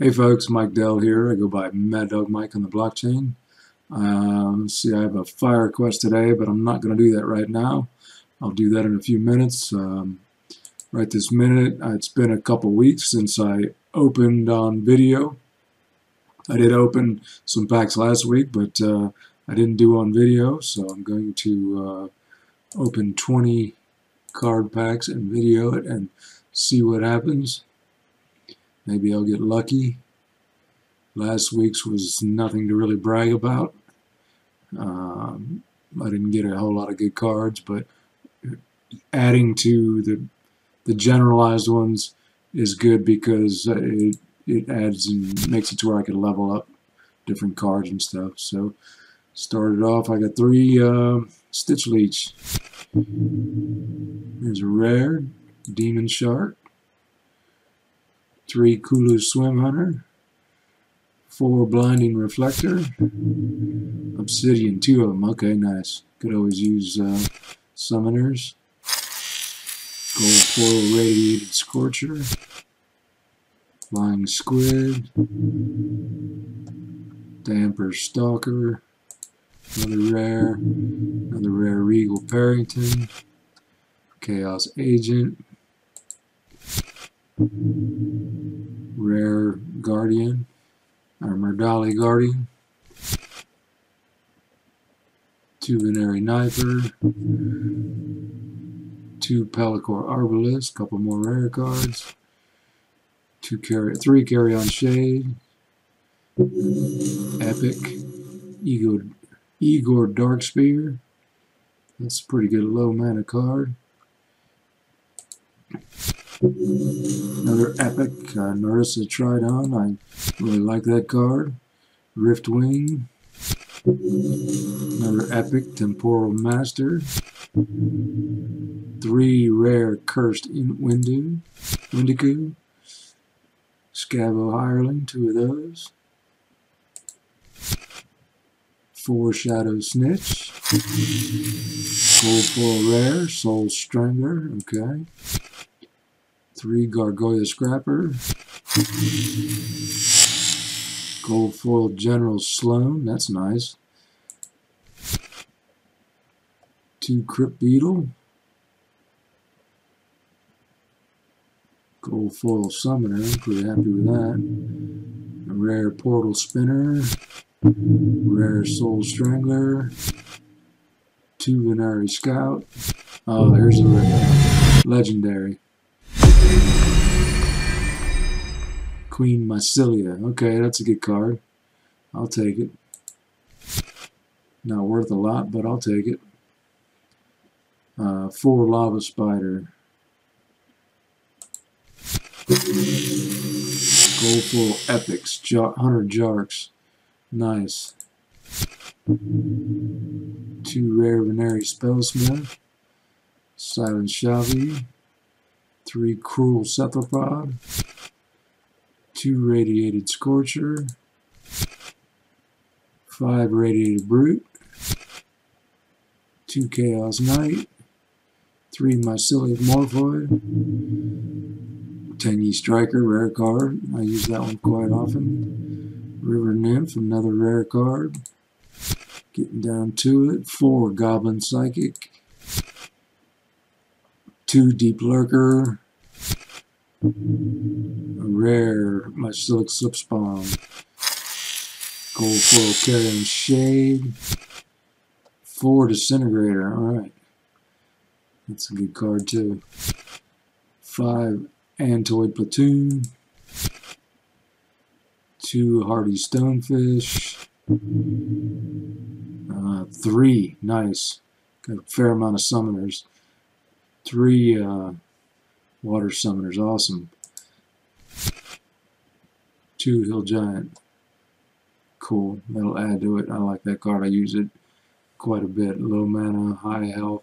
Hey folks, Mike Dell here. I go by Mad Dog Mike on the blockchain. Um, see, I have a fire request today, but I'm not going to do that right now. I'll do that in a few minutes. Um, right this minute, uh, it's been a couple weeks since I opened on video. I did open some packs last week, but uh, I didn't do on video, so I'm going to uh, open 20 card packs and video it and see what happens. Maybe I'll get lucky. Last week's was nothing to really brag about. Um, I didn't get a whole lot of good cards, but adding to the the generalized ones is good because it it adds and makes it to where I can level up different cards and stuff. So started off, I got three uh, Stitch Leech. There's a rare Demon Shark three Kulu Swim Hunter, four Blinding Reflector, Obsidian, two of them, okay, nice. Could always use uh, Summoners, Gold Foil Radiated Scorcher, Flying Squid, Damper Stalker, another rare, another rare Regal Peryton, Chaos Agent, Rare Guardian, or Murdali Guardian, two Venari Knifer, two Pelacor Arbalest, couple more rare cards, two carry, three Carrion Shade, Epic, Igor, Igor Darkspear, that's a pretty good low mana card. Another epic, uh, Narissa Tridon. I really like that card. Riftwing. Another epic, Temporal Master. Three rare Cursed Windu. Windeku. Scavo Hireling, two of those. Four Shadow Snitch. Gold Foil Rare, Soul Strangler, okay three Gargoyle Scrapper, gold foil General Sloan, that's nice, two Crypt Beetle, gold foil Summoner, pretty happy with that, a rare Portal Spinner, rare Soul Strangler, two Venari Scout, oh there's a legendary. Queen Mycelia. Okay, that's a good card. I'll take it. Not worth a lot, but I'll take it. Uh, four Lava Spider. Gold full Epics. 100 Jarks. Nice. Two Rare Venari Spellsmith. Silent Sha-Vi three Cruel Cephalopod, two Radiated Scorcher, five Radiated Brute, two Chaos Knight, three Mycelium Morphoid, Tenyi Striker, rare card. I use that one quite often. River Nymph, another rare card. Getting down to it. Four Goblin Psychic two deep lurker, a rare Mycelic slipspawn, gold foil carrion shade, four disintegrator. All right, that's a good card too. Five Antoid platoon, two hardy stonefish, uh, three nice, got a fair amount of summoners. Three uh, water summoners. Awesome. Two Hill Giant. Cool. That'll add to it. I like that card. I use it quite a bit. Low mana, high health.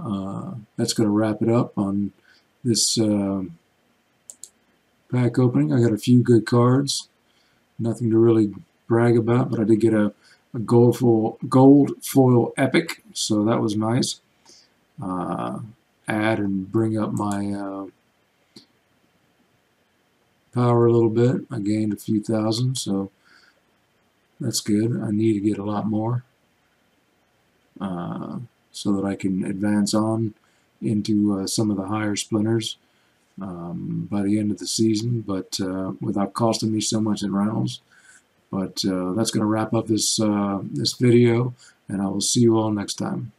Uh, that's going to wrap it up on this uh, pack opening. I got a few good cards. Nothing to really brag about, but I did get a, a gold foil, gold foil epic, so that was nice. Uh, and bring up my uh, power a little bit. I gained a few thousand, so that's good. I need to get a lot more uh, so that I can advance on into uh, some of the higher splinters um, by the end of the season, but uh, without costing me so much in rounds. But uh, that's going to wrap up this uh, this video, and I will see you all next time.